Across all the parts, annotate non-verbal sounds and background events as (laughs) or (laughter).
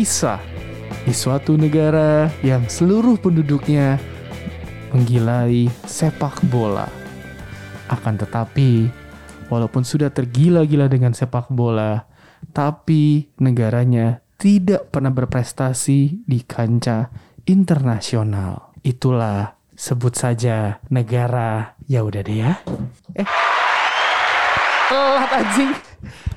Alkisah di suatu negara yang seluruh penduduknya menggilai sepak bola. Akan tetapi, walaupun sudah tergila-gila dengan sepak bola, tapi negaranya tidak pernah berprestasi di kancah internasional. Itulah sebut saja negara ya udah deh ya. Eh. Telat anjing.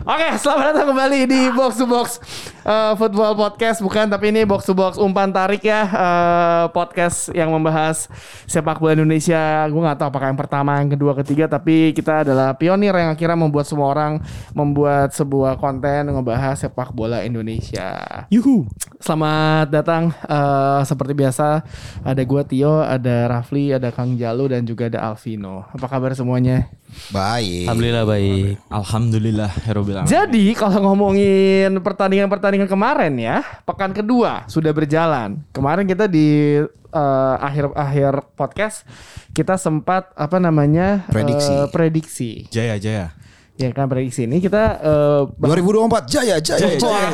Oke, selamat datang kembali di Box to Box uh, Football Podcast bukan tapi ini Box to Box umpan tarik ya uh, podcast yang membahas sepak bola Indonesia. Gue nggak tahu apakah yang pertama, yang kedua, ketiga tapi kita adalah pionir yang akhirnya membuat semua orang membuat sebuah konten ngebahas sepak bola Indonesia. Yuhu. Selamat datang uh, seperti biasa ada gue Tio, ada Rafli, ada Kang Jalu dan juga ada Alvino. Apa kabar semuanya? Baik. Alhamdulillah baik. Alhamdulillah Herobil Jadi kalau ngomongin pertandingan-pertandingan kemarin ya, pekan kedua sudah berjalan. Kemarin kita di eh, akhir-akhir podcast kita sempat apa namanya Prediksi. prediksi. Jaya Jaya. Ya kan prediksi ini kita eh, bah- 2024 Jaya Jaya. Jaya.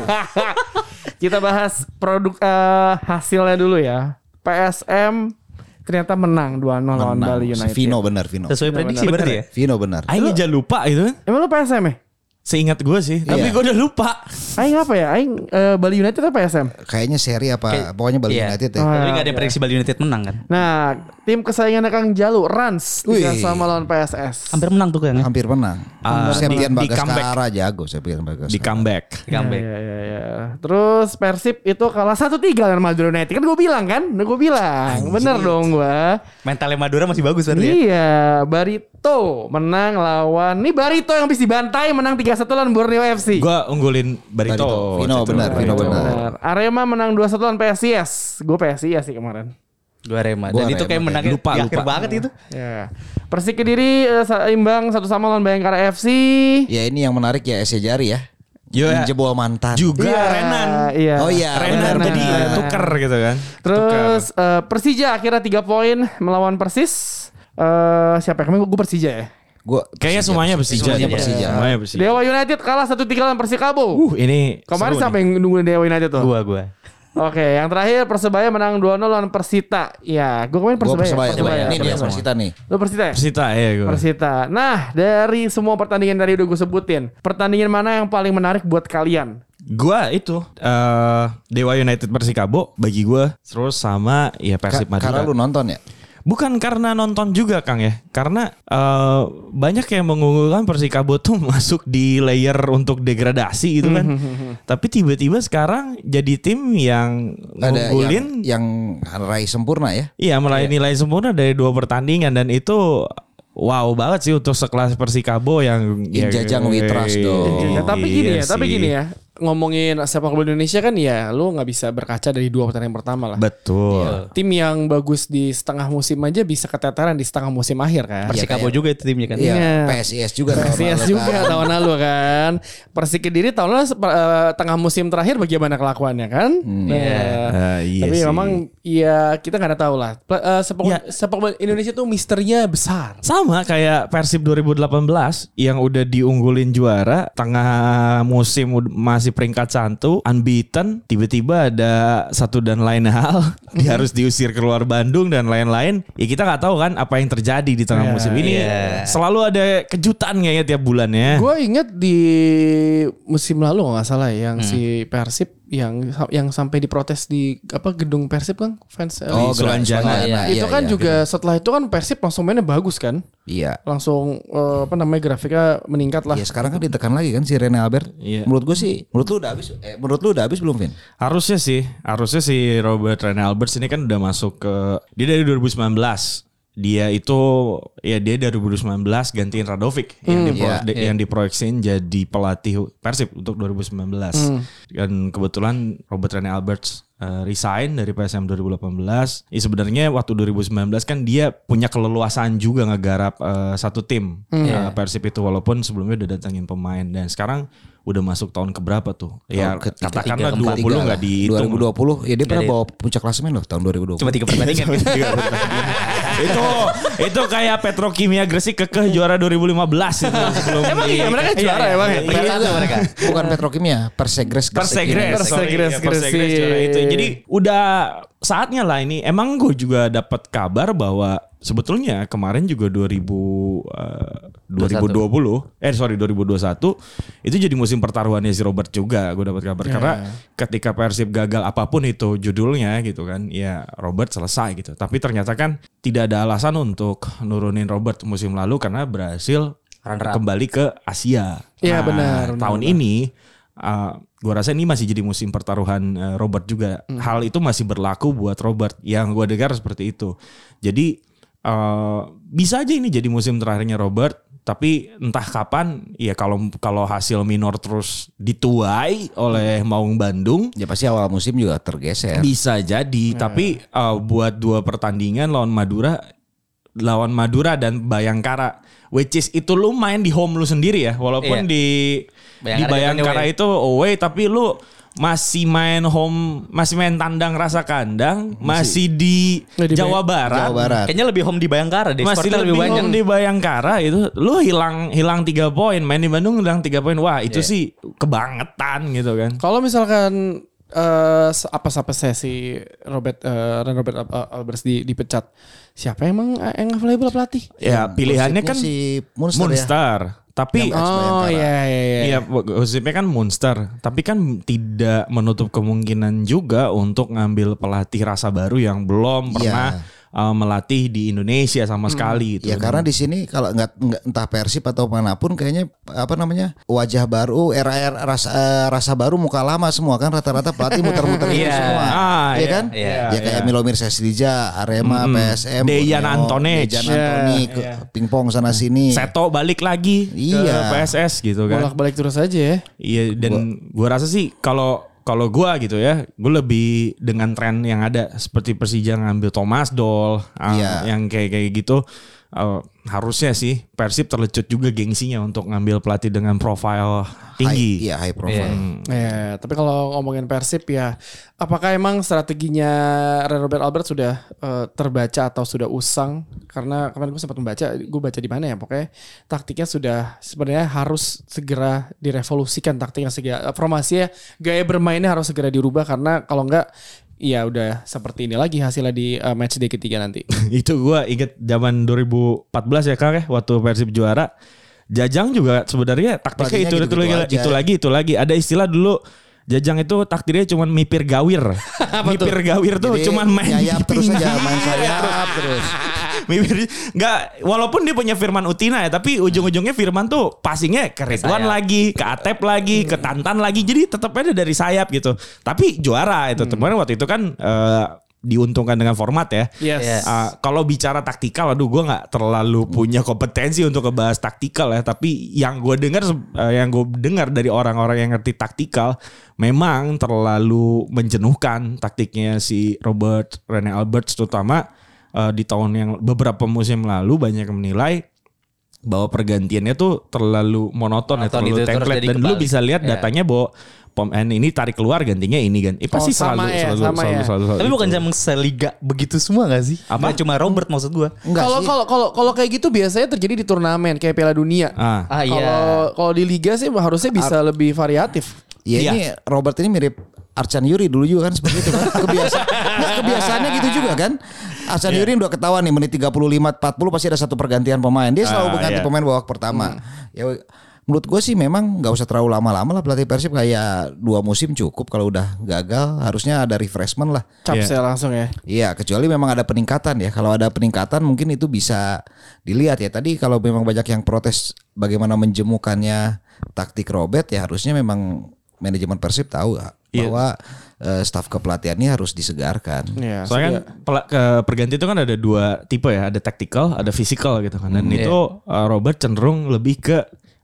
(laughs) kita bahas produk eh, hasilnya dulu ya. PSM ternyata menang 2-0 lawan. Bali United. Vino benar Vino. Sesuai prediksi berarti ya? Vino benar. Aing aja lupa itu. Emang lu PSM ya? Seingat gue sih. Tapi Iya. gue udah lupa. Aing apa ya? Aing eh, Bali United atau PSM? Kayaknya seri apa pokoknya Bali Iya. United ya. Ah, Tapi gak ada iya. prediksi Bali United menang kan. Nah, tim kesayangan Kang Jalu Rans tiga sama lawan PSS. Hampir menang tuh kayaknya. Hampir menang. Septian di- di Bagaskara jago Septian Bagaskara. Di comeback. Di comeback. Ya, ya, ya. Terus Persib itu kalah 1-3 lawan Madura United. Kan gue bilang kan? Udah gue bilang. Bener dong gue. Mentalnya Madura masih bagus berarti ya. Iya, Barito menang lawan Nih Barito yang habis dibantai menang 3-1 lawan Borneo FC. Gue unggulin Barito. Barito. Vino itu. benar, Vino Barito benar. benar. Arema menang 2-1 lawan PSIS. Gue PSIS sih kemarin. Dua. Gua Dan itu Rema kayak kayak menangnya lupa, akhir lupa. banget itu. Ya. Persik Kediri eh, sa- imbang satu sama lawan Bayangkara FC. Ya ini yang menarik ya Ese Jari ya. Yo, ya. Jebol mantan. Juga Iya, Renan. Iya. Oh iya, Renan benar, jadi benar. tuker gitu kan. Terus eh, Persija akhirnya 3 poin melawan Persis. Eh siapa yang kemarin gue Persija ya? Gua Kayaknya semuanya Persija. Semuanya Iya. Persija. Semuanya Persija. Dewa United kalah 1-3 lawan Persikabo. Uh, ini Kemarin yang nungguin Dewa United tuh? Gua gua. Oke, yang terakhir Persebaya menang 2-0 lawan Persita. Ya, gue kemarin Gua Persebaya. Persebaya. Ini dia Persebaya. Persita nih. Lu Persita ya? Persita ya gua. Persita. Nah, dari semua pertandingan tadi udah gue sebutin, pertandingan mana yang paling menarik buat kalian? Gua itu eh Dewa United Persikabo bagi gua terus sama ya Persib Ka- Karena Madura. lu nonton ya. Bukan karena nonton juga Kang ya. Karena eh, banyak yang mengunggulkan Persikabo tuh (laughs) masuk di layer untuk degradasi gitu kan. Tapi tiba-tiba sekarang jadi tim yang Ada ngunggulin yang, yang raih sempurna ya. Iya meraih nilai sempurna dari dua pertandingan dan itu wow banget sih untuk sekelas Persikabo yang Injajang we trust dong. Ya, tapi gini ya, Iya tapi gini ya. Ngomongin sepak bola Indonesia kan ya lu nggak bisa berkaca dari dua pertandingan pertama lah. Betul. Tim yang bagus di setengah musim aja bisa keteteran di setengah musim akhir kan. Persikabo kayak- juga itu timnya kan. Iya, Iya. PSIS juga PSIS lalu juga kan. tahun lalu kan. Persik Kediri tahun lalu eh, tengah musim terakhir bagaimana kelakuannya kan? Nah, Ah, iya tapi sih. memang ya kita nggak ada tahu lah. Eh, sepak, Ya. sepak bola Indonesia tuh misterinya besar. Sama kayak Persib 2018 yang udah diunggulin juara tengah musim ud- masih peringkat satu unbeaten tiba-tiba ada satu dan lain hal (laughs) dia harus diusir keluar Bandung dan lain-lain ya kita nggak tahu kan apa yang terjadi di tengah Ya, musim ini iya. selalu ada kejutan kayaknya tiap bulannya Gue inget di musim lalu nggak salah ya, yang Hmm. si Persib yang yang sampai diprotes di apa gedung Persib kan fans eh, Oh. Sulanjana. Iya, itu Iya, kan iya. juga setelah itu kan Persib langsung mainnya bagus kan Iya. langsung eh, apa namanya grafiknya meningkat lah Ya sekarang kan ditekan lagi kan si Rene Albert. Iya. Menurut gue sih, menurut lu udah habis. Eh, menurut lu udah habis belum, Vin? Harusnya sih, harusnya si Robert Rene Alberts ini kan udah masuk ke dia dari 2019. Dia itu ya dia dari 2019 gantiin Radovic yang di Iya, yang diproyeksiin jadi pelatih Persib untuk 2019. Dan kebetulan Robert Rene Alberts eh, resign dari PSM 2018. Ya sebenarnya waktu 2019 kan dia punya keleluasaan juga ngegarap eh, satu tim eh, Persib itu walaupun sebelumnya udah datangin pemain dan sekarang udah masuk tahun keberapa tuh? Ya Tahun ketiga, katakanlah keempat, 20 tiga nggak dihitung. 2020 ya dia pernah bawa puncak klasemen loh tahun 2020. (laughs) Cuma tiga pertandingan. itu itu kayak Petrokimia Gresik kekeh juara 2015 itu sebelum (laughs) Emang iya mereka juara iya, emang iya, ya? iya. Peringkat satu mereka. Bukan Petrokimia, Persegres. Gresik. Persegres, Persegres, iya, Gresik. itu. Jadi udah saatnya lah ini. Emang gue juga dapat kabar bahwa sebetulnya kemarin juga 2000 eh, 2020 eh sorry 2021 itu jadi musim pertaruhannya si Robert juga gue dapat kabar karena ketika Persib gagal apa pun itu judulnya gitu kan ya Robert selesai gitu tapi ternyata kan tidak ada alasan untuk nurunin Robert musim lalu karena berhasil Runner up. kembali ke Asia Iya, benar, benar, tahun benar. ini uh, gua rasa ini masih jadi musim pertaruhan uh, Robert juga. Hmm. Hal itu masih berlaku buat Robert. Yang gua dengar seperti itu. Jadi uh, bisa aja ini jadi musim terakhirnya Robert. Tapi entah kapan, ya kalau kalau hasil minor terus dituai oleh Maung Bandung, Ya pasti awal musim juga tergeser. bisa jadi. Tapi uh, buat dua pertandingan lawan Madura, lawan Madura dan Bayangkara, which is itu lu main di home lu sendiri ya, walaupun Iya. di di Bayangkara Bayangkara away. itu away, tapi lu masih main home, masih main tandang rasa kandang, masih di, Oh, di Jawa Barat. Jawa Barat. Kayaknya lebih home di Bayangkara deh. Masih Sportnya lebih, lebih banyak. home di Bayangkara itu lu hilang hilang tiga poin main di Bandung hilang tiga poin wah itu Iya. sih kebangetan gitu kan Kalau misalkan eh se- apa sampai sesi Robert eh, Ren Robert Al- Al- Alberts di, dipecat, siapa emang eh, yang available pelatih? ya pilihannya Gosipnya kan si Munster, ya. Monster. Tapi Yang Ex Oh Bayangkara. iya iya iya. Iya, gosipnya kan Monster. Tapi kan tidak menutup kemungkinan juga untuk ngambil pelatih rasa baru yang belum pernah uh, melatih di Indonesia sama sekali. Gitu. Ya karena di sini kalau nggak nggak- entah Persib atau mana pun kayaknya apa namanya wajah baru era, era rasa eh, rasa baru muka lama semua kan rata-rata pelatih (laughs) muter-muter itu Iya. semua. Ah, ya iya, kan? iya, ya kayak Milomir Seslija, Arema, PSM, Dejan Antonec. Dejan Antoni ke pingpong sana sini. Seto balik lagi Iya. ke PSS gitu kan. Bolak-balik terus aja ya. Iya dan gua rasa sih kalau kalau gua gitu ya, gue lebih dengan tren yang ada seperti Persija ngambil Thomas Doll, uh, Iya. yang kayak kayak gitu uh, harusnya sih Persib terlecut juga gengsinya untuk ngambil pelatih dengan profil tinggi. High, iya high profile. Ya, tapi kalau ngomongin Persib ya, apakah emang strateginya Robert Albert sudah eh, terbaca atau sudah usang? Karena kemarin gue sempat membaca, gue baca di mana ya, pokoknya taktiknya sudah sebenarnya harus segera direvolusikan taktiknya segera, eh, formasinya, gaya bermainnya harus segera dirubah karena kalau enggak ya udah seperti ini lagi hasilnya di eh, match day ketiga nanti. (laughs) itu gua inget zaman 2014 ya Kak ya waktu Persib juara. Jajang juga sebenarnya taktiknya Pelatihnya itu itu gitu-gitu lagi itu lagi itu lagi. Ada istilah dulu Jajang itu takdirnya cuma mipir gawir. (laughs) mipir gawir tuh Jadi cuman main nyayap di terus aja, main sayap (laughs) terus. Mimir nggak walaupun dia punya Firman Utina ya tapi ujung-ujungnya Firman tuh passingnya ke Ridwan sayap. lagi ke Atep lagi ke Tantan lagi. Jadi tetap aja dari sayap gitu. Tapi juara itu. Kemarin waktu itu kan eh, diuntungkan dengan format ya Yes. Yes. Uh, kalau bicara taktikal, aduh gue nggak terlalu punya kompetensi untuk ngebahas taktikal ya. Tapi yang gue dengar, uh, yang gue dengar dari orang-orang yang ngerti taktikal, memang terlalu menjenuhkan taktiknya si Robert Rene Alberts, terutama uh, di tahun yang beberapa musim lalu banyak yang menilai bahwa pergantiannya tuh terlalu monoton, ya, Monoton, terlalu itu terus template dan lu kebalik. bisa lihat Ya. datanya bahwa pemain ini tarik keluar gantinya ini kan. Eh, pasti Oh, sama selalu, ya, selalu, sama selalu, ya. selalu, selalu Tapi itu. bukan zaman seliga begitu semua gak sih? Apa? Nggak cuma Robert maksud gua. Kalau kalau kalau kalau kayak gitu biasanya terjadi di turnamen kayak Piala Dunia. Ah. Ah iya. Kalau kalau di liga sih harusnya bisa lebih variatif. Ya Iya. ini Robert ini mirip Arcan Yuri dulu juga kan seperti itu kan. (laughs) Kebiasaan nggak, kebiasaannya gitu juga kan. Arcan Iya. Yuri udah ketahuan nih menit 35 40 pasti ada satu pergantian pemain. Dia selalu Ah, mengganti iya. pemain babak pertama. Ya menurut gue sih memang nggak usah terlalu lama-lama lah pelatih Persib kayak dua musim cukup kalau udah gagal harusnya ada refreshment lah. Cap Iya. saya langsung ya. Iya, kecuali memang ada peningkatan ya. Kalau ada peningkatan mungkin itu bisa dilihat ya. Tadi kalau memang banyak yang protes bagaimana menjemukannya taktik Robert ya harusnya memang manajemen Persib tahu Iya. bahwa eh, staf kepelatihannya harus disegarkan. Iya, Soalnya kan pela- ke perganti itu kan ada dua tipe ya, ada tactical, ada physical gitu kan. Dan itu uh, Robert cenderung lebih ke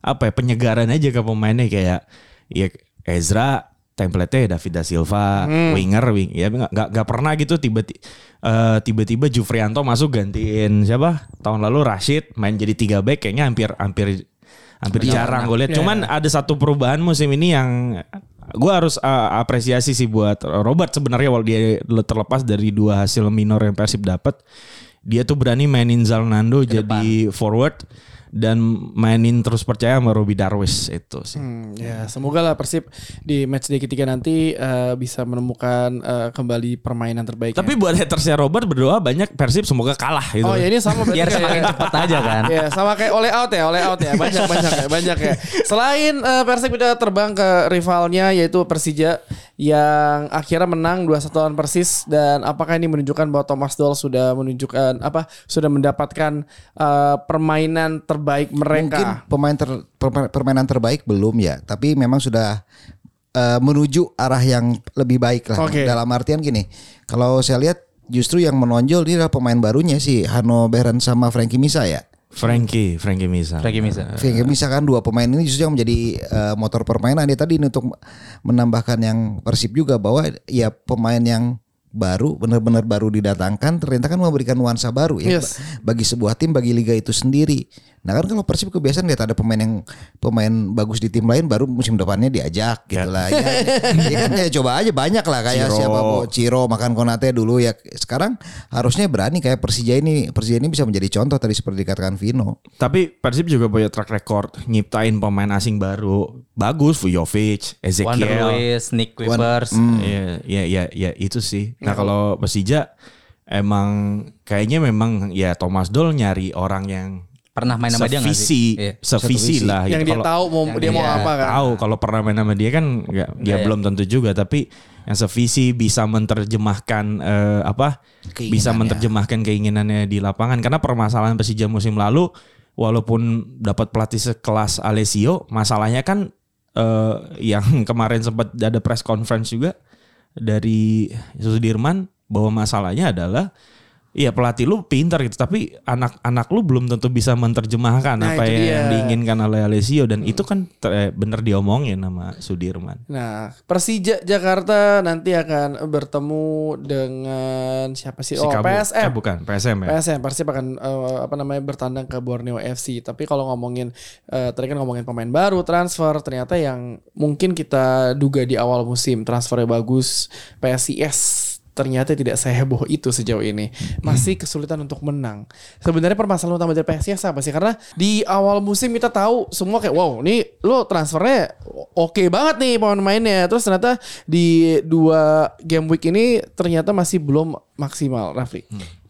apa ya penyegaran aja ke pemainnya kayak ya Ezra template-nya David da Silva, winger, wing, ya nggak nggak pernah gitu tiba-tiba tiba-tiba Jufrianto masuk gantiin siapa? Tahun lalu Rashid main jadi tiga back kayaknya hampir hampir hampir jarang gue lihat. Cuman ada satu perubahan musim ini yang gue harus uh, apresiasi sih buat Robert sebenarnya walau dia terlepas dari dua hasil minor yang Persib dapat, dia tuh berani mainin Zalnando jadi forward dan mainin terus percaya sama Robi Darwis itu sih. Hmm, ya semoga lah Persib di match day ketiga nanti eh, bisa menemukan eh, kembali permainan terbaiknya. Tapi buat hatersnya Robert berdoa banyak Persib semoga kalah gitu. Oh ya ini sama (laughs) Biar semakin cepat aja kan. (laughs) Ya sama kayak oleh out ya, oleh out ya. Banyak banyak ya, banyak ya. Selain eh, Persib udah terbang ke rivalnya yaitu Persija yang akhirnya menang 2-1 lawan Persis dan apakah ini menunjukkan bahwa Thomas Doll sudah menunjukkan apa sudah mendapatkan eh, permainan terbaik mereka. Mungkin pemain ter- perma- permainan terbaik belum ya, tapi memang sudah eh, menuju arah yang lebih baik lah. Oke. Dalam artian gini, kalau saya lihat justru yang menonjol dia adalah pemain barunya si Hano Behren sama Frankie Misa ya. Frankie, Frankie Misa. Frankie Misa. Frankie Misa kan dua pemain ini justru yang menjadi eh, motor permainan dia tadi ini untuk menambahkan yang Persib juga bahwa ya pemain yang baru benar-benar baru didatangkan ternyata kan memberikan nuansa baru ya Yes. bagi sebuah tim bagi liga itu sendiri. Nah kan kalau Persib kebiasaan lihat ada pemain yang pemain bagus di tim lain baru musim depannya diajak gitu lah ya. ya kan ya coba aja banyak lah kayak Ciro. siapa Bo, Ciro makan Konate dulu ya. Sekarang harusnya berani kayak Persija ini Persija ini bisa menjadi contoh tadi seperti dikatakan Vino. Tapi Persib juga punya track record nyiptain pemain asing baru. Bagus, Vujovic, Wander Ezekiel. Lewis, Nick Webers. Iya, iya, iya, iya, itu sih. Nah kalau Persija emang kayaknya memang ya Thomas Doll nyari orang yang Pernah main sama dia nggak sih? Iya. sevisi lah. yang gitu. dia Kalau- tahu mau yang dia mau dia apa kan. tahu kalau pernah main sama dia kan nggak dia Iya. belum tentu juga tapi yang sevisi bisa menerjemahkan eh, apa bisa menerjemahkan keinginannya di lapangan karena permasalahan Persija musim lalu walaupun dapat pelatih sekelas Alessio masalahnya kan eh, yang (laughs) kemarin sempat ada press conference juga dari Sudirman bahwa masalahnya adalah Iya pelatih lu pintar gitu tapi anak-anak lu belum tentu bisa menerjemahkan Nah, apa yang dia. Hmm. diinginkan oleh Alessio dan itu kan ter- bener diomongin sama Sudirman. Nah, Persija Jakarta nanti akan bertemu dengan siapa sih? Oh, Sikabo. PSM. Eh, bukan PSM ya. PSM Persib akan eh, apa namanya bertandang ke Borneo FC. Tapi kalau ngomongin eh, tadi kan ngomongin pemain baru, transfer, ternyata yang mungkin kita duga di awal musim transfernya bagus, PSIS ternyata tidak seheboh itu sejauh ini. Masih kesulitan untuk menang. Sebenarnya permasalahan utama dari PSIS apa sih? Karena di awal musim kita tahu semua kayak wow, nih lo transfernya oke banget nih pemain-pemainnya. Terus ternyata di dua game week ini ternyata masih belum maksimal, Rafli.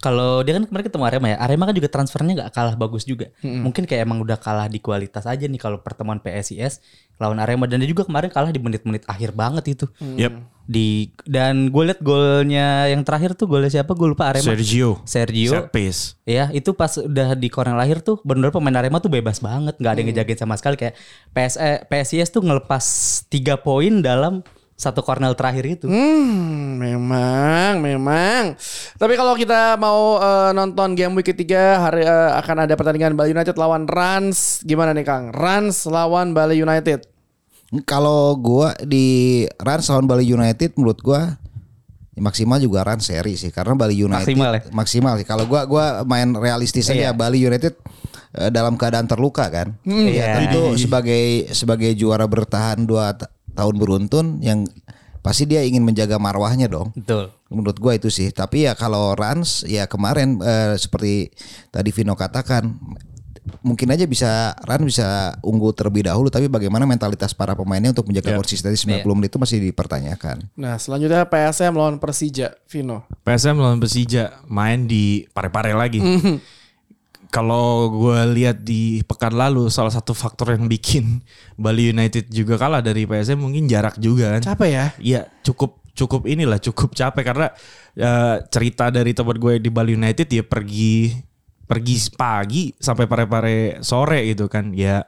Kalau dia kan kemarin ketemu Arema ya. Arema kan juga transfernya nggak kalah bagus juga. Mungkin kayak emang udah kalah di kualitas aja nih kalau pertemuan PSIS lawan Arema dan dia juga kemarin kalah di menit-menit akhir banget itu. Yep. Di dan gue liat golnya yang terakhir tuh golnya siapa? Gue lupa Arema. Sergio. Sergio. Set piece. Ya itu pas udah di corner lahir tuh bener-bener pemain Arema tuh bebas banget nggak ada yang ngejagain sama sekali kayak PS, PSIS tuh ngelepas tiga poin dalam satu corner terakhir itu. Hmm, memang, memang. Tapi kalau kita mau eh, nonton game week ketiga hari eh, akan ada pertandingan Bali United lawan Rans. Gimana nih Kang? Rans lawan Bali United. Kalau gua di Rans lawan Bali United menurut gua ya maksimal juga Rans seri sih karena Bali United Maksimal ya? maksimal sih. Kalau gua gua main realistis aja Iya. Bali United eh, dalam keadaan terluka kan. Iya. Ya, tentu (laughs) sebagai sebagai juara bertahan dua tahun beruntun yang pasti dia ingin menjaga marwahnya dong. Betul. Menurut gua itu sih. Tapi ya kalau Rans ya kemarin eh, seperti tadi Vino katakan mungkin aja bisa Rans bisa unggul terlebih dahulu tapi bagaimana mentalitas para pemainnya untuk menjaga konsistensi 90 menit itu masih dipertanyakan. Nah, selanjutnya PSM lawan Persija, Vino. PSM lawan Persija main di pare-pare lagi. (laughs) Kalau gue lihat di pekan lalu salah satu faktor yang bikin (laughs) Bali United juga kalah dari PSM mungkin jarak juga kan. Capek ya? Iya cukup cukup inilah cukup capek karena eh, cerita dari tempat gue di Bali United ya pergi pergi pagi sampai pare-pare sore gitu kan ya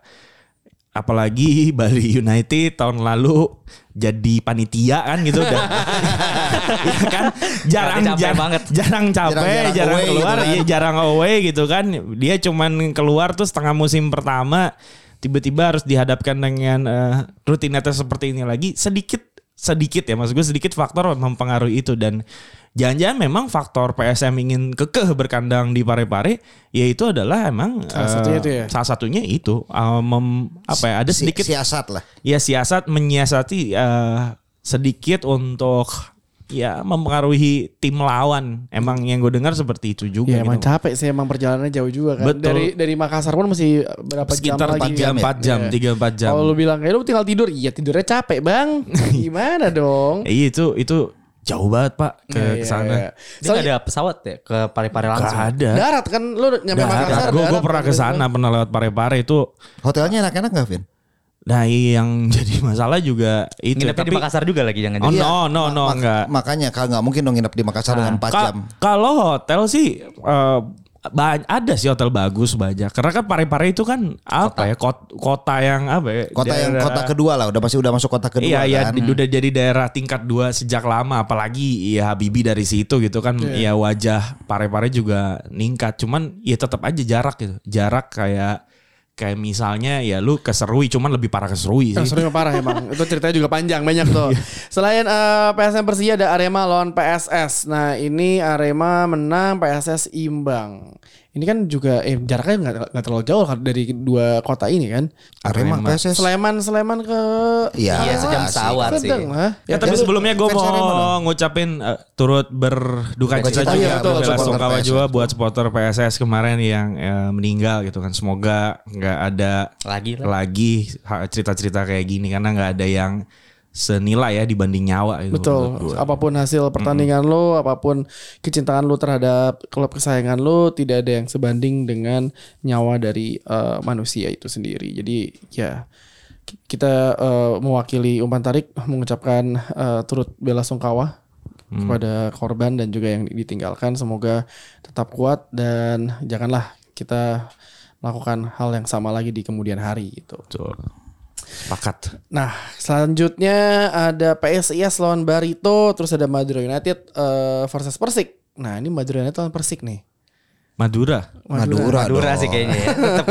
apalagi (laughs) Bali United tahun lalu jadi panitia kan gitu udah (laughs) Iya kan? Jarang Capek jarang banget. jarang capek Jarang-jarang jarang, away gitu keluar. kan. iya, jarang away gitu kan. Dia cuman keluar tuh setengah musim pertama tiba-tiba harus dihadapkan dengan eh, rutinitas seperti ini lagi. Sedikit sedikit ya maksud gue sedikit faktor mempengaruhi itu dan jangan-jangan memang faktor PSM ingin kekeh berkandang di Pare-Pare yaitu adalah emang Salah satunya itu ya? salah satunya itu eh, mem- apa ya ada Si- sedikit siasat lah. ya siasat menyiasati eh, sedikit untuk ya mempengaruhi tim lawan. Emang yang gue dengar seperti itu juga. Ya emang gitu. capek sih emang perjalanannya jauh juga kan. Betul. Dari dari Makassar pun masih berapa Sekitar jam lagi. 3 4 jam. 3 4 jam. Kalau lu bilang kayak lu tinggal tidur, iya tidurnya capek bang. (laughs) Gimana dong? Iya itu itu jauh banget pak ke ke sana. Dia nggak ada pesawat ya ke Pare-Pare langsung. Gak ada. Darat kan lu nyampe Makassar. Gue darat pernah kan, ke sana, pernah lewat Pare-Pare itu. Hotelnya enak-enak gak Vin? Nah yang (laughs) jadi masalah juga itu. Nginepnya di Makassar juga lagi jangan Oh no no no Mak- enggak. Makanya kalau nggak mungkin dong nginep di Makassar dengan 4 Ka- jam. Kalau hotel sih eh, ba- ada sih hotel bagus banyak. Karena kan Pare-Pare itu kan apa ya kota, kota yang apa ya? Kota yang daerah- kota kedua lah, udah pasti udah masuk kota kedua Iya iya kan. di- udah jadi daerah tingkat dua sejak lama apalagi ya Habibi dari situ gitu kan ya wajah Pare-Pare juga ningkat cuman ya tetap aja jarak gitu jarak kayak kayak misalnya ya lu ke Serui cuman lebih parah ke Serui Yang sih. serunya parah emang. (laughs) Itu ceritanya juga panjang banyak tuh. Selain eh, PSM Persija ada Arema lawan PSS. Nah ini Arema menang, PSS imbang. Ini kan juga eh jaraknya nggak nggak terlalu jauh kan dari dua kota ini kan. Arema. PSS. Sleman Sleman ke Iya, Iya, sejam pesawat sih. Sedang, hah? Ya, tapi lu sebelumnya gue mau ngucapin eh, turut berduka Duka cita cita, juga iya, betul, bela sungkawa PSS. juga buat supporter PSS kemarin yang eh, meninggal gitu kan. Semoga nggak ada Lagi lah. lagi cerita-cerita kayak gini karena nggak ada yang senilai ya dibanding nyawa gitu. Betul. Apa pun hasil pertandingan lo, apa pun kecintaan lo terhadap klub kesayangan lo, tidak ada yang sebanding dengan nyawa dari eh, manusia itu sendiri. Jadi ya ki- kita eh, mewakili umpan tarik mengucapkan eh, turut bela sungkawa kepada korban dan juga yang ditinggalkan. Semoga tetap kuat dan janganlah kita melakukan hal yang sama lagi di kemudian hari gitu. Betul. Sepakat. Nah, selanjutnya ada PSIS lawan Barito, terus ada Madura United eh, versus Persik. Nah, ini Madura United lawan Persik nih. Madura. Madura, Madura dong. sih kayaknya ya. (laughs) Tetep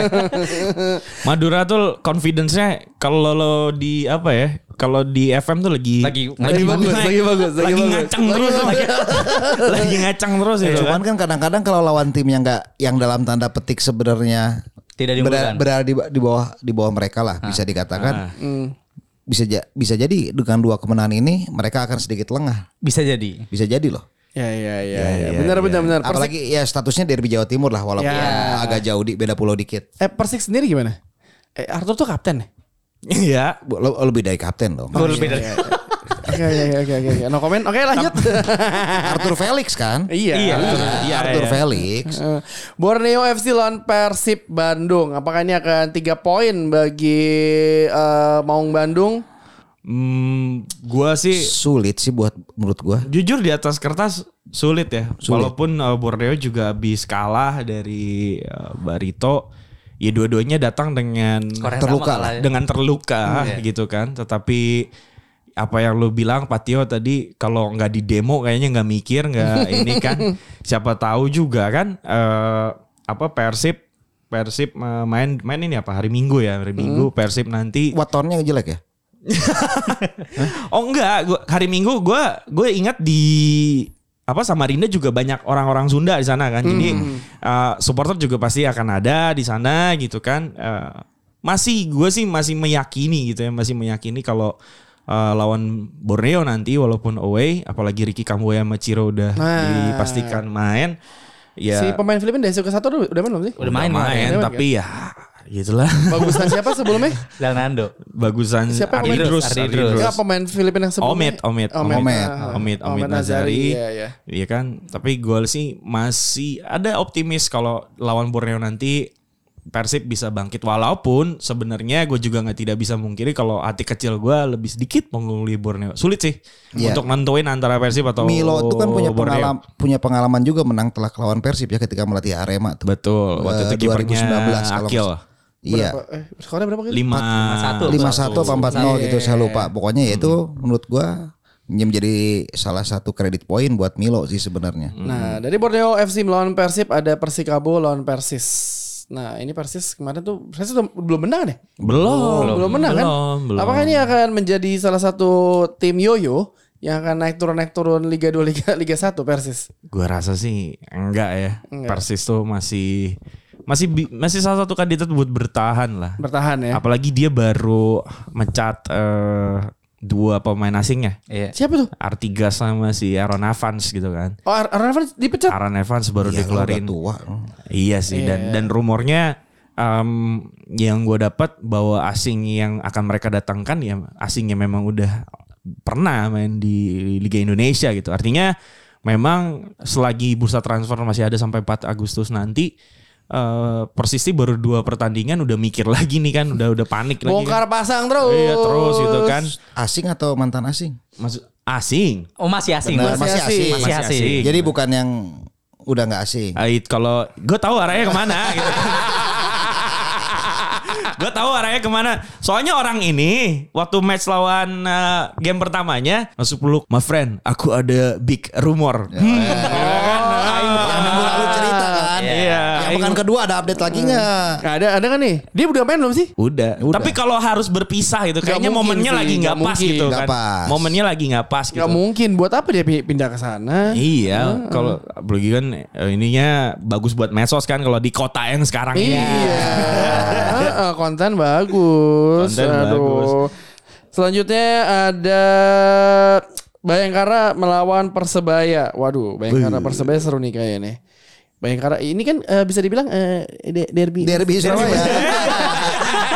Madura tuh confidence-nya kalau lo di apa ya? Kalau di FM tuh lagi Lagi- lagi bagus, lagi bagus, lagi lagi bagus. ngacang terus, lagi, lagi ngacang terus Ya, ya. cuman kan kadang-kadang kalau lawan tim yang nggak yang dalam tanda petik sebenarnya Tidak berada, diunggulkan. berada di, di bawah di bawah mereka lah bisa dikatakan Hmm. bisa ja- bisa jadi dengan dua kemenangan ini mereka akan sedikit lengah bisa jadi. bisa jadi loh Ya, ya, ya, ya. Benar, benar, benar. Persik, apalagi ya statusnya derby Jawa Timur lah walaupun Ya. agak jauh di beda pulau dikit eh Persik sendiri gimana? Eh, Arthur tuh kapten ya? (laughs) Iya. Lebih dari kapten dong Oh, lebih dari Oke, oke, oke, oke, oke. No comment. Oke, lanjut. Arthur Felix kan iya. Iya, Arthur. Iya, Arthur iya. Felix Eh, Borneo FC lawan Persib Bandung. Apakah ini akan tiga poin bagi eh, Maung Bandung? Hmm, gua sih sulit sih buat menurut gua jujur di atas kertas sulit ya. Walaupun uh, Borneo juga habis kalah dari uh, Barito, ya dua-duanya datang dengan Terluka kalah ya. dengan terluka Iya. gitu kan. Tetapi apa yang lu bilang Patio tadi kalau nggak di demo kayaknya nggak mikir nggak (laughs) ini kan. Siapa tahu juga kan eh, apa Persib Persib eh, main main ini apa hari Minggu ya hari Minggu Persib nanti. Watonnya jelek ya? (laughs) Oh enggak, gua, hari Minggu gue gue ingat di apa Samarinda juga banyak orang-orang Sunda di sana kan. Jadi uh, supporter juga pasti akan ada di sana gitu kan. Uh, masih gue sih masih meyakini gitu ya, masih meyakini kalau uh, lawan Borneo nanti walaupun away, apalagi Ricky Kamboya sama Ciro udah Nah. dipastikan main. Ya Si pemain Filipina Desio ke satu udah udah main belum sih? Udah main, main, main, tapi ya gitulah. Bagusan siapa sebelumnya? (laughs) Leonardo. Bagusan Siapa Ardi pemain? Drus, Ardi Ardi Drus. Drus. Enggak pemain Filipina yang sebelumnya. Omid, Omid, Omid, Omid. Omid, Omid Nazari. Iya, iya. Iya kan, tapi gue sih masih ada optimis kalau lawan Borneo nanti Persib bisa bangkit walaupun sebenarnya gue juga nggak tidak bisa mungkiri kalau hati kecil gue lebih sedikit mengungguli Borneo sulit sih Iya. untuk nentuin antara Persib atau Milo itu kan punya Borneo. pengalaman punya pengalaman juga menang telak lawan Persib ya ketika melatih Arema tuh. betul waktu Eh, itu kipernya 2019 kalau Akil Iya. Berapa? Eh, skornya berapa gitu? lima satu. lima satu apa empat nol gitu saya lupa. Pokoknya ya itu Hmm. menurut gua menjadi salah satu kredit poin buat Milo sih sebenarnya. Nah, dari Borneo FC melawan Persib ada Persikabo lawan Persis. Nah, ini Persis kemarin tuh Persis udah- belum menang deh. belum belum menang kan? belum, belum. Apakah ini akan menjadi salah satu tim yoyo yang akan naik turun naik turun Liga 2 Liga Liga 1 Persis? Gua rasa sih enggak ya. Enggak. Persis tuh masih masih masih salah satu kandidat buat bertahan lah. Bertahan ya. Apalagi dia baru mencat eh, dua pemain asingnya. Iya. Siapa tuh? Artigas sama si Aaron Evans gitu kan. Oh, Ar- Aaron Evans dipecat. Aaron Evans baru Iya, dikeluarin. tua. Iya sih dan dan rumornya em, yang gue dapat bahwa asing yang akan mereka datangkan ya asingnya memang udah pernah main di Liga Indonesia gitu. Artinya memang selagi bursa transfer masih ada sampai 4 Agustus nanti eh Persisti baru dua pertandingan udah mikir (laughs) lagi nih kan udah udah panik lagi. kan. Bongkar pasang terus. Iya terus gitu kan. Asing atau mantan asing? Maksud asing. Oh masih asing. Benar, Masih masih asing. asing. Masih asing. Jadi bukan yang udah nggak asing. Ait kalau gue tahu arahnya ke mana gitu. (laughs) gue tahu arahnya ke mana. Soalnya orang ini waktu match lawan eh, game pertamanya masuk peluk, my friend, aku ada big rumor. Hmm. Yang (laughs) Yang pekan kedua ada update lagi nggak? Nggak ada ada kan nih? Dia udah main belum sih? Udah. Udah. Tapi kalau harus berpisah gitu, Nggak kayaknya momennya sih, lagi nggak pas mungkin. gitu kan. pas. Momennya lagi nggak pas gitu. Gak mungkin. Buat apa dia pi- pindah ke sana? Iya, kalau apalagi kan eh, ininya bagus buat medsos kan kalau di kota yang sekarang ini. Iya. (laughs) Heeh, konten bagus. Konten bagus. Selanjutnya ada Bayangkara melawan Persebaya. Waduh, Bayangkara Persebaya seru nih kayaknya nih. Bayangkara ini kan eh, bisa dibilang eh, de- derby. Derby Surabaya. (laughs)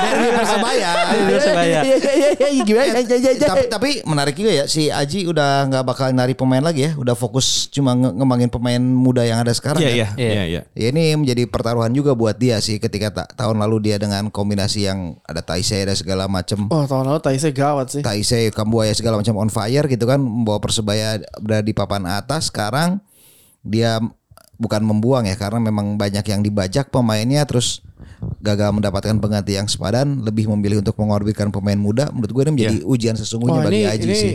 Derby Persebaya. Derby Persebaya. Iya iya iya iya gimana? Iya, iya, iya. tapi tapi menarik juga ya si Aji udah nggak bakal nari pemain lagi ya udah fokus cuma nge- ngembangin pemain muda yang ada sekarang Iya, ya. iya, iya, iya. Ya, ini menjadi pertaruhan juga buat dia sih ketika ta- tahun lalu dia dengan kombinasi yang ada Taisei dan segala macam Oh tahun lalu Taisei gawat sih. Taisei Kambuaya segala macam on fire gitu kan membawa persebaya berada di papan atas sekarang dia bukan membuang ya karena memang banyak yang dibajak pemainnya terus gagal mendapatkan pengganti yang sepadan lebih memilih untuk mengorbitkan pemain muda menurut gue ini menjadi ujian sesungguhnya Wah bagi ini, Aji ini sih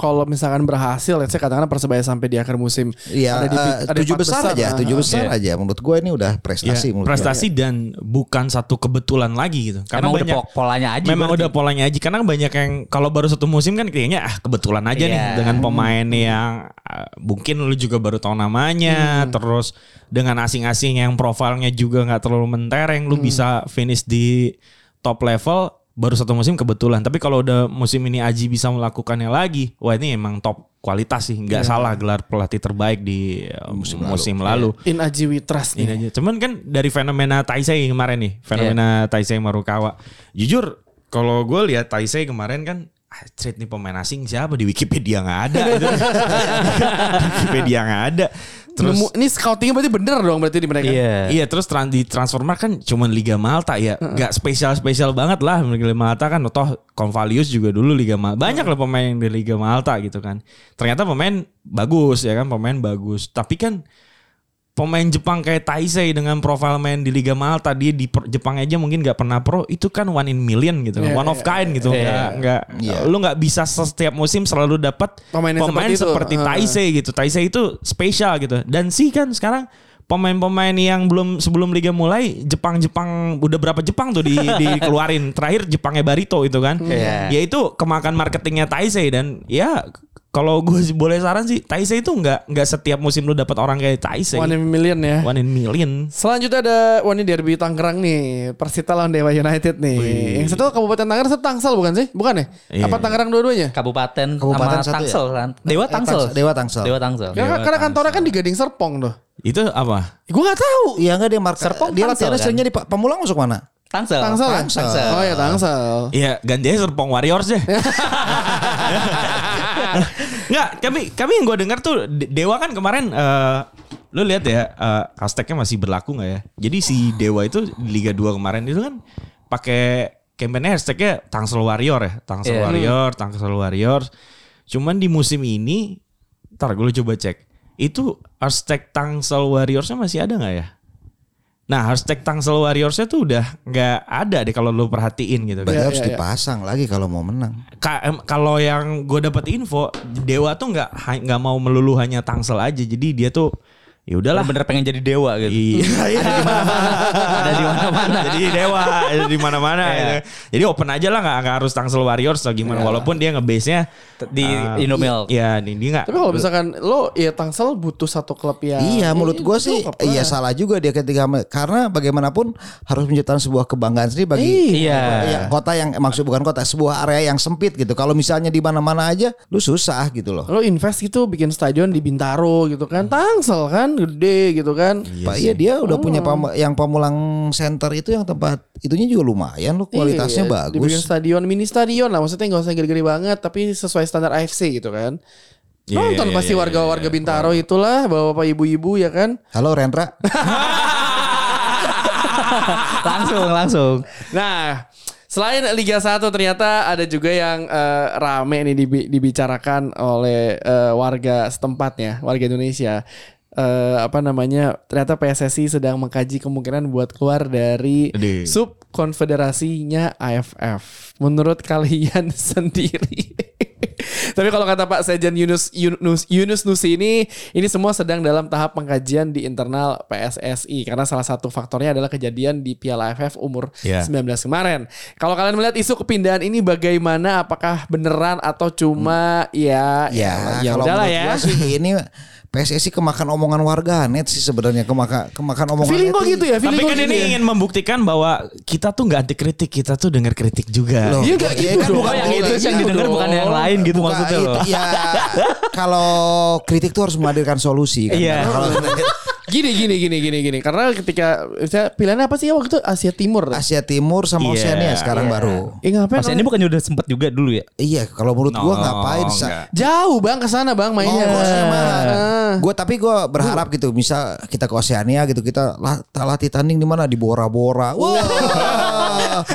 kalau misalkan berhasil, let's say katakanlah Persebaya sampai di akhir musim Iya, ada di eh, ada tujuh empat besar, aja, tujuh ah. besar aja. Menurut gue ini udah Ya, prestasi. menurut gua. prestasi dan bukan satu kebetulan lagi gitu. Karena Emang udah banyak po- polanya aja. memang berarti. udah polanya aja karena banyak yang kalau baru satu musim kan kayaknya ah kebetulan aja nih Iya. dengan pemain yang ah, mungkin lu juga baru tahu namanya terus dengan asing-asing yang profilnya juga nggak terlalu mentereng lu bisa finish di top level baru satu musim kebetulan tapi kalau udah musim ini Aji bisa melakukannya lagi wah ini emang top kualitas sih nggak salah gelar pelatih terbaik di uh, musim, lalu, In Aji We Trust ini nih. aja. Cuman kan dari fenomena Taisei kemarin nih, fenomena Taisei Marukawa. Jujur kalau gue lihat Taisei kemarin kan ah, Street nih pemain asing siapa di Wikipedia nggak ada. (laughs) Di Wikipedia nggak ada. Terus Nemu- ini scoutingnya berarti bener dong berarti di mereka. Iya. Iya terus tran di Transfermarkt kan cuman Liga Malta ya. Nggak spesial spesial banget lah Liga Malta kan. Toh Convalius juga dulu Liga Malta banyak lah pemain yang di Liga Malta gitu kan. Ternyata pemain bagus ya kan? Pemain bagus. Tapi kan pemain Jepang kayak Taisei dengan profil main di Liga Malta dia di Jepang aja mungkin nggak pernah pro itu kan one in million gitu kan Iya, one of kind gitu. nggak nggak Iya. lu nggak bisa setiap musim selalu dapat Pemain pemain seperti seperti. Taisei gitu. Taisei itu spesial gitu. Dan sih kan sekarang pemain-pemain yang belum sebelum liga mulai Jepang-Jepang udah berapa Jepang tuh di (laughs) dikeluarin. Terakhir Jepangnya Barito itu kan. Iya. ya itu kemakan marketingnya Taisei dan ya kalau gue sih boleh saran sih Taisei itu nggak nggak setiap musim lu dapat orang kayak Taisei One in a million ya. one in million Selanjutnya ada wah ini derby Tangerang nih, Persita lawan Dewa United nih. Yang satu Kabupaten Tangerang, satu Tangsel bukan sih? Bukan ya? Iya. Apa Tangerang dua-duanya? Kabupaten, Kabupaten sama satu Tangsel ya? kan. Dewa Eh, Tangsel. Tangsel, Dewa Tangsel. Dewa Tangsel. Karena, karena kantornya kan di Gading Serpong tuh. itu apa Gue gak tahu. Iya enggak dia marka. Serpong dia Tangsel latihan kan? seringnya di Pamulang masuk mana? Tangsel. Tangsel, ya? Tangsel. Oh ya Tangsel. Iya gantinya Serpong Warriors deh. (laughs) Nggak, kami kami yang gue dengar tuh De- Dewa kan kemarin eh lu lihat ya eh, hashtagnya masih berlaku nggak ya? Jadi si Dewa itu di Liga 2 kemarin itu kan pakai campaignnya hashtagnya Tangsel Warrior ya, Tangsel Iya. Warrior, Tangsel Warriors. Cuman di musim ini, ntar gue coba cek itu hashtag Tangsel Warriorsnya masih ada nggak ya? Nah hashtag Tangsel Warriorsnya tuh udah nggak ada deh kalau lu perhatiin gitu. Berarti Iya, harus iya. dipasang lagi kalau mau menang. Ka- kalau yang gue dapat info Dewa tuh nggak nggak mau melulu hanya Tangsel aja jadi dia tuh ya udahlah Bener pengen jadi dewa gitu. Iya, Ada di mana-mana. (laughs) Ada di mana-mana. Jadi dewa ada di mana-mana Iya. gitu. Jadi open aja lah nggak harus Tangsel Warriors atau gimana walaupun dia nge-base-nya Di Indomilk. Iya, dia nggak. Tapi kalau misalkan lo ya Tangsel butuh satu klub yang Iya, menurut gue sih iya lah. salah juga dia ketika karena bagaimanapun harus menciptakan sebuah kebanggaan sendiri bagi Iya. ya, kota yang maksud bukan kota sebuah area yang sempit gitu. Kalau misalnya di mana-mana aja lu susah gitu loh. Lo invest gitu bikin stadion di Bintaro gitu kan. Tangsel kan gede gitu kan. Pak iya dia udah punya pam- yang Pamulang Center itu yang tempat itunya juga lumayan loh kualitasnya Iya, Dibikin bagus. stadion mini stadion lah maksudnya nggak usah gede-gede banget tapi sesuai standar AFC gitu kan. Iya, Nonton iya, pasti iya, warga-warga Bintaro itulah bapak-bapak ibu-ibu ya kan. Halo Rendra. (laughs) langsung, langsung. Nah, selain Liga 1 ternyata ada juga yang eh, rame nih dibi- dibicarakan oleh eh, warga setempat ya, warga Indonesia. Eh, apa namanya? Ternyata PSSI sedang mengkaji kemungkinan buat keluar dari sub konfederasinya AFF. Menurut (laughs) kalian sendiri. (laughs) Tapi kalau kata Pak Sejan Yunus Yunus Yunus Nusi ini ini semua sedang dalam tahap pengkajian di internal PSSI karena salah satu faktornya adalah kejadian di Piala AFF umur Ya. 19 kemarin. Kalau kalian melihat isu kepindahan ini bagaimana? Apakah beneran atau cuma ya Ya, ya kalau udahlah ya. sih ini (laughs) PSSI kemakan omongan warga net sih sebenarnya kemakan kemakan omongan Feeling net kok gitu ya, feeling Tapi kok kan gitu ini ya. ingin membuktikan bahwa kita tuh nggak anti kritik, kita tuh dengar kritik juga. Loh, Iya, nggak iya gitu kan dong. bukan yang itu yang didengar dong. bukan yang lain gitu maksudnya itu, loh. Ya (laughs) kalau kritik tuh harus menghadirkan solusi kan. Iya. Kalau Gini gini gini gini gini karena ketika saya pilihannya apa sih ya waktu itu Asia Timur. Asia Timur sama Iya, Oceania sekarang Iya. baru. Eh ngapain? Ini bukannya udah sempet juga dulu ya? Iya, kalau menurut gua No, ngapain sa- enggak. Jauh bang ke sana bang Oh, mainnya. ke Oceania. Ah. Gue tapi gue berharap gitu, misal kita ke Oceania gitu, kita lah, latih tanding di mana di Bora-Bora. Wah, (laughs)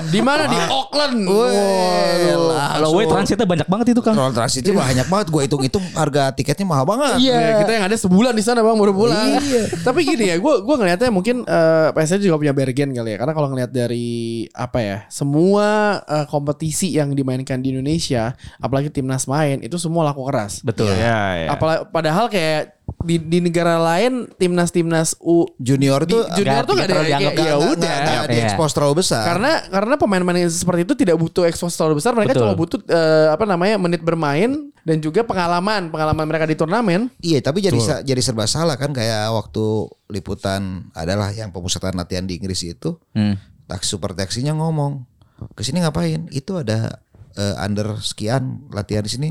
Di mana di Auckland? Wah. Kalau way transitnya banyak banget itu kan. Transitnya banyak banget. Gue hitung-hitung harga tiketnya mahal banget. Iya, kita yang ada sebulan di sana bang baru pulang. Iya. Tapi gini ya, gue gue ngelihatnya mungkin eh PSSI juga punya bergen kali ya. Karena kalau ngelihat dari apa ya, semua eh, kompetisi yang dimainkan di Indonesia, apalagi timnas main, itu semua laku keras. Betul. Ya, ya. Apalagi padahal kayak di, di negara lain timnas timnas U Junior di, tuh junior nggak- tuh gak ada terlalu ya udah. nggak- nggak Iya. diekspos terlalu besar. Karena karena pemain-pemain yang seperti itu tidak butuh ekspos terlalu besar, mereka Betul. cuma butuh eh, apa namanya menit bermain dan juga pengalaman pengalaman mereka di turnamen. Iya, tapi jadi sa- jadi serba salah kan kayak waktu liputan adalah yang pemusatan latihan di Inggris itu, Hmm. taksi super taksinya ngomong, "Ke sini ngapain? Itu ada eh, under sekian latihan di sini."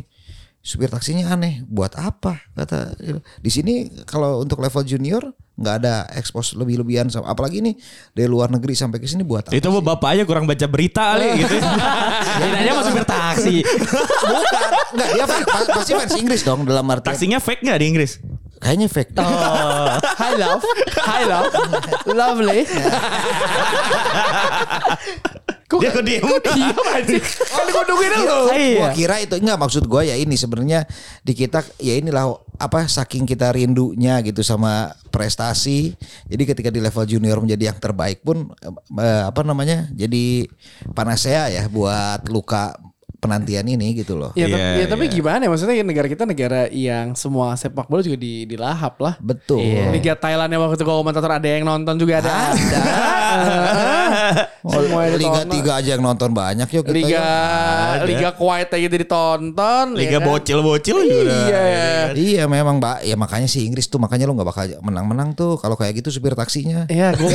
Supir taksinya aneh, buat apa? Kata di sini kalau untuk level junior nggak ada ekspos lebih-lebihan sama apalagi ini dari luar negeri sampai ke sini buat apa? Itu bapak aja kurang baca berita kali gitu. (laughs) Bedanya masih bertaksi. Bukan, enggak dia pasti fans Inggris dong dalam arti Taksinya fake nggak di Inggris? Kayaknya fake. Hi love, hi love, lovely. Kok Dia kok diem? Kok diem aja? Kan gue nungguin lu. Gua kira itu enggak maksud gua ya ini sebenarnya di kita ya inilah apa saking kita rindunya gitu sama prestasi. Jadi ketika di level junior menjadi yang terbaik pun eh, apa namanya? Jadi panasea ya buat luka penantian ini gitu loh. Ya, tapi, Iya, ya, tapi iya. gimana ya maksudnya negara kita negara yang semua sepak bola juga di, dilahap lah. Betul. Liga Thailand yang waktu itu komentator ada yang nonton juga ada. Ada. (laughs) Semua yang Liga. 3 aja yang nonton banyak yuk kita Liga yuk. Liga Kuwait aja jadi ditonton. Liga ya kan? bocil-bocil juga. Iya. Iya memang Mbak, ya makanya si Inggris tuh makanya lu nggak bakal menang-menang tuh kalau kayak gitu supir taksinya. Iya, gue (laughs)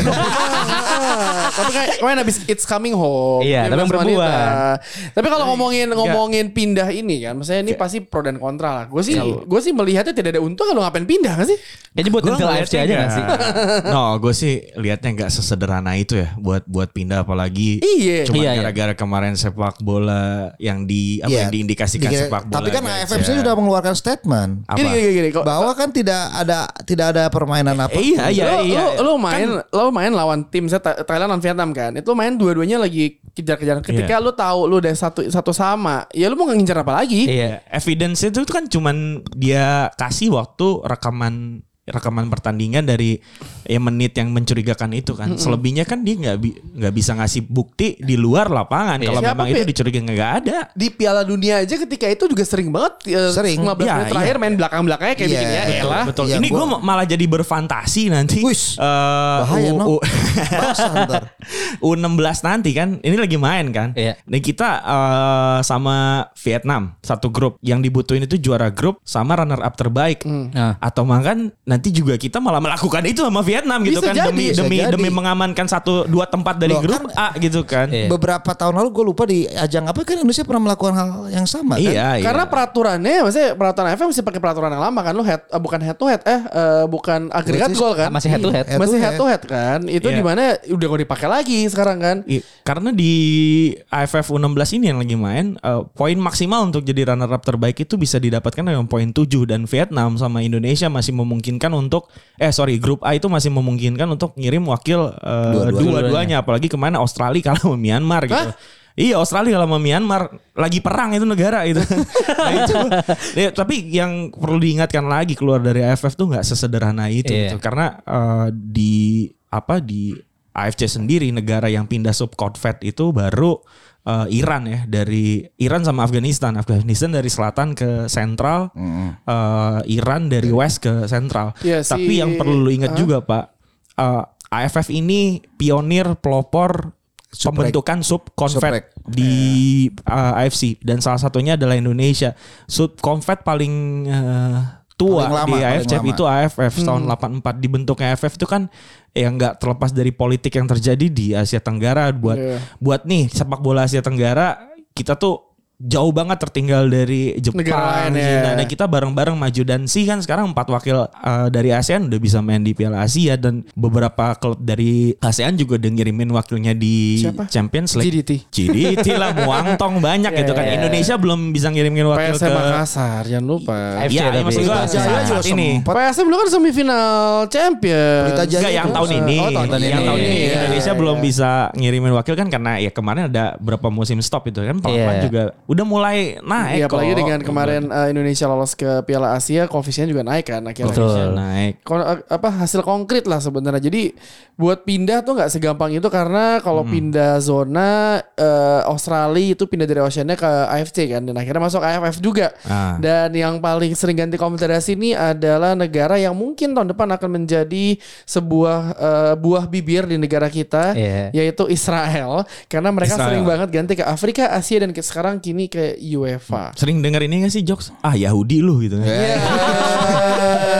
Tapi kayak kemarin habis It's Coming Home. Iya, tapi yang perempuan. Tapi kalau ngomongin ngomongin pindah ini kan, maksudnya ini pasti pro dan kontra lah. Gue sih gue sih melihatnya tidak ada untung kalau ngapain pindah kan sih? Kayaknya buat Gua nyentil AFC aja gak sih? (laughs) No, gue sih liatnya nggak sesederhana itu ya buat buat pindah apalagi. Iya. Cuma Iya, iya. gara-gara kemarin sepak bola yang di apa Iya, yang diindikasikan dikira- sepak bola. Tapi kan aja. AFFC sudah mengeluarkan statement Apa? Gini gini gini. Kok, bahwa kan tidak ada tidak ada permainan apa. Eh, iya iya lo, iya. lo, lo main lo main lawan tim saya Tha- Thailand lawan Vietnam kan. Itu main dua-duanya lagi kejar-kejaran. Ketika Iya. lo tahu lo udah satu satu sama, ya lo mau ngincar apa lagi? Iya. Evidence itu kan cuman dia kasih waktu rekaman rekaman pertandingan dari ya menit yang mencurigakan itu kan. Selebihnya kan dia nggak bi- nggak bisa ngasih bukti di luar lapangan kalau Siapa, memang Pi? itu dicurigakan nggak ada. Di Piala Dunia aja ketika itu juga sering banget eh, Sering. 15 Iya, menit terakhir iya. main belakang-belakangnya kayak Iya, begini ya. betul, elah. Betul. Iya, Ini gue gua- malah jadi berfantasi nanti. Wis, Eh, bahaya, U- no. U- Basah ntar. (laughs) U16 nanti kan ini lagi main kan. Iya. Nih kita eh, sama Vietnam satu grup yang dibutuhin itu juara grup sama runner up terbaik. Nah. Atau makan nanti juga kita malah melakukan itu sama Vietnam gitu Bisa kan jadi, demi bisa demi jadi. demi mengamankan satu dua tempat dari Loh, grup A gitu kan. Iya. Beberapa tahun lalu gue lupa di ajang apa kan Indonesia pernah melakukan hal yang sama kan? Iya, iya. Karena peraturannya maksudnya peraturan AFF masih pakai peraturan yang lama kan lu head eh, bukan head to head eh eh, bukan agregat gol kan? Masih head to head. Head masih head to head kan? Itu Iya. di mana udah gak dipakai lagi sekarang kan? Iya, karena di AFF U16 ini yang lagi main eh, poin maksimal untuk jadi runner up terbaik itu bisa didapatkan dengan poin 7 dan Vietnam sama Indonesia masih memungkinkan untuk eh sorry grup A itu masih memungkinkan untuk ngirim wakil Dua-dua. dua-duanya apalagi ke mana Australia kalah sama Myanmar gitu. Hah? Iya Australia kalah sama Myanmar lagi perang itu negara itu. (laughs) Nah, itu ya, tapi yang perlu diingatkan lagi keluar dari AFF tuh nggak sesederhana itu Iya. gitu. karena eh, di apa di AFC sendiri negara yang pindah subconfed itu baru eh, Iran ya dari Iran sama Afghanistan Afghanistan dari selatan ke sentral eh, Iran dari west ke sentral si- tapi yang perlu lu ingat Hah? juga pak eh, AFF ini pionir pelopor Suprek. pembentukan subconfed Suprek. di uh, AFC dan salah satunya adalah Indonesia. Subconfed paling uh, tua Paling lama, di lama. itu AFF tahun 84 dibentuknya AFF itu kan yang nggak terlepas dari politik yang terjadi di Asia Tenggara buat Iya. buat nih sepak bola Asia Tenggara kita tuh jauh banget tertinggal dari Negara Jepang, ya. Dan kita bareng-bareng maju dan sih kan sekarang empat wakil uh, dari ASEAN udah bisa main di Piala Asia dan beberapa klub dari ASEAN juga udah ngirimin wakilnya di Siapa? Champions League. GDT. GDT lah (laughs) Muangtong banyak Iya, gitu kan. iya. Indonesia belum bisa ngirimin wakil PSM ke Makassar jangan lupa. Iya, tapi. maksud gua Jaya juga ini. PSM dulu kan semifinal champion. Pelita Jaya Enggak yang tahun ini. Oh, tahun yang ini. tahun ini Iya, Indonesia belum bisa ngirimin wakil kan karena ya kemarin ada berapa musim stop itu kan pelan-pelan Iya. juga udah mulai naik Iya, apalagi kok. dengan kemarin eh, Indonesia lolos ke Piala Asia, koefisiennya juga naik kan akhirnya. Betul. Naik. Kon- eh, apa hasil konkret lah sebenarnya. Jadi buat pindah tuh nggak segampang itu karena kalau Hmm. pindah zona eh, Australia itu pindah dari Oceania ke AFC kan dan akhirnya masuk AFF juga. Ah. Dan yang paling sering ganti konfederasi ini adalah negara yang mungkin tahun depan akan menjadi sebuah eh, buah bibir di negara kita Iya. yaitu Israel karena mereka Israel. sering banget ganti ke Afrika, Asia dan ke- sekarang kini ke UEFA. Sering denger ini gak sih jokes? Ah Yahudi lu gitu kan. Iya. (laughs)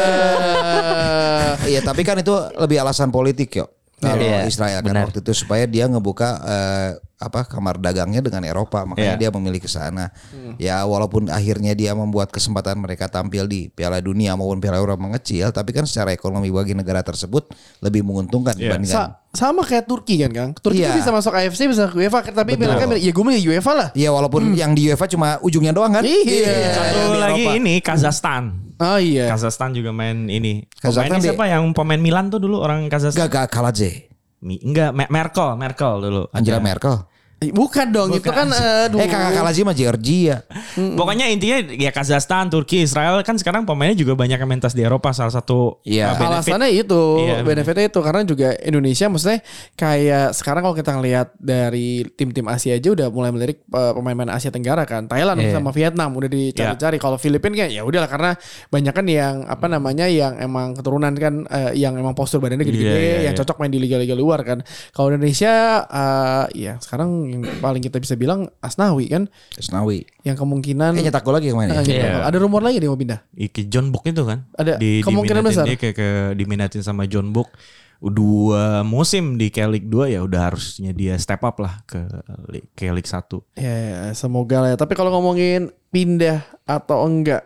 Iya tapi kan itu lebih alasan politik yo. Kalau Iya, Israel kan benar. waktu itu supaya dia ngebuka eh, apa kamar dagangnya dengan Eropa makanya Iya. dia memilih ke sana. Ya walaupun akhirnya dia membuat kesempatan mereka tampil di Piala Dunia maupun Piala Eropa mengecil, tapi kan secara ekonomi bagi negara tersebut lebih menguntungkan Iya. dibandingkan. Sa- sama kayak Turki kan Kang. Turki Iya. tuh bisa masuk AFC bisa ke UEFA tapi bilangnya ya gue milih UEFA lah. Iya walaupun yang di UEFA cuma ujungnya doang kan. Iya. Satu yang di lagi Eropa. ini Kazakhstan. Oh iya. Kazakhstan juga main ini. Kazakhstan Pemainnya siapa yang pemain Milan tuh dulu orang Kazakhstan? Gak Kaladze, Mi- Enggak, Me- Merkel, Merkel dulu. Angela Ada. Merkel. Bukan dong itu kan aduh. Eh kakak Kaladze mah Georgia. Pokoknya intinya ya Kazakhstan, Turki, Israel kan sekarang pemainnya juga banyak yang mentas di Eropa. Salah satu Iya. uh, benefit. Alasannya itu Iya. benefitnya itu karena juga Indonesia maksudnya kayak sekarang kalau kita ngelihat dari tim-tim Asia aja udah mulai melirik pemain-pemain Asia Tenggara kan Thailand Iya. sama Vietnam udah dicari-cari kalau Filipina kan ya udahlah karena banyak kan yang apa namanya yang emang keturunan kan uh, yang emang postur badannya gede-gede Iya, iya, yang iya. cocok main di liga-liga luar kan kalau Indonesia uh, ya sekarang yang paling kita bisa bilang Asnawi kan Esnawi. yang kemungkinan Eh nyetak gol lagi ke mana Ah, ya? Iya. ada rumor lagi dia mau pindah Iki John Book itu kan. Ada di, kemungkinan diminatin besar. Dia kayak ke, diminatin sama John Book. Dua musim di K-League 2 ya udah harusnya dia step up lah ke Li- K-League 1. Ya, ya, semoga lah ya. Tapi kalau ngomongin pindah atau enggak,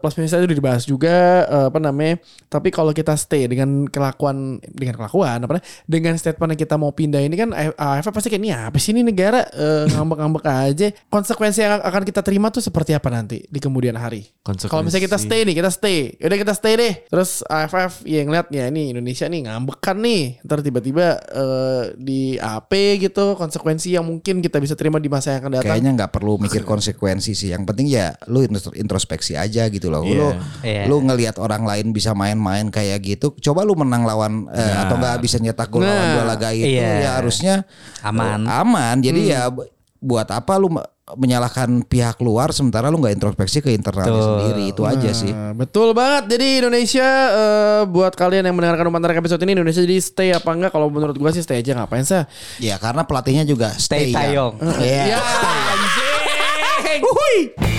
plus minusnya itu dibahas juga eh, apa namanya. Tapi kalau kita stay dengan kelakuan dengan kelakuan apa namanya, dengan statement yang kita mau pindah ini kan AFF pasti kayak ini apa sih ini negara eh, (laughs) ngambek-ngambek aja. Konsekuensi yang akan kita terima tuh seperti apa nanti di kemudian hari? Kalau misalnya kita stay nih, kita stay. Udah kita stay deh. Terus AFF yang ngeliat ya ini Indonesia nih ngambekan nih. Ntar tiba-tiba eh, di AP gitu konsekuensi yang mungkin kita bisa terima di masa yang akan datang. Kayaknya nggak perlu mikir konsekuensi sih. Yang penting ya lu intros- introspeksi introspeksi aja gitu loh. Lu Iya. lu ngelihat orang lain bisa main-main kayak gitu, coba lu menang lawan eh, atau enggak bisa nyetak gol lawan Nah. dua laga itu Iya. ya harusnya Aman. eh, aman. Jadi ya bu- buat apa lu me- menyalahkan pihak luar sementara lu nggak introspeksi ke internalnya sendiri itu aja sih. Nah, betul banget. Jadi Indonesia eh, buat kalian yang mendengarkan umpan tarik episode ini Indonesia jadi stay apa enggak? Kalau menurut gua sih stay aja ngapain sih? Ya karena pelatihnya juga Stay stay, Taeyong. Iya. (laughs) Ya, anjing.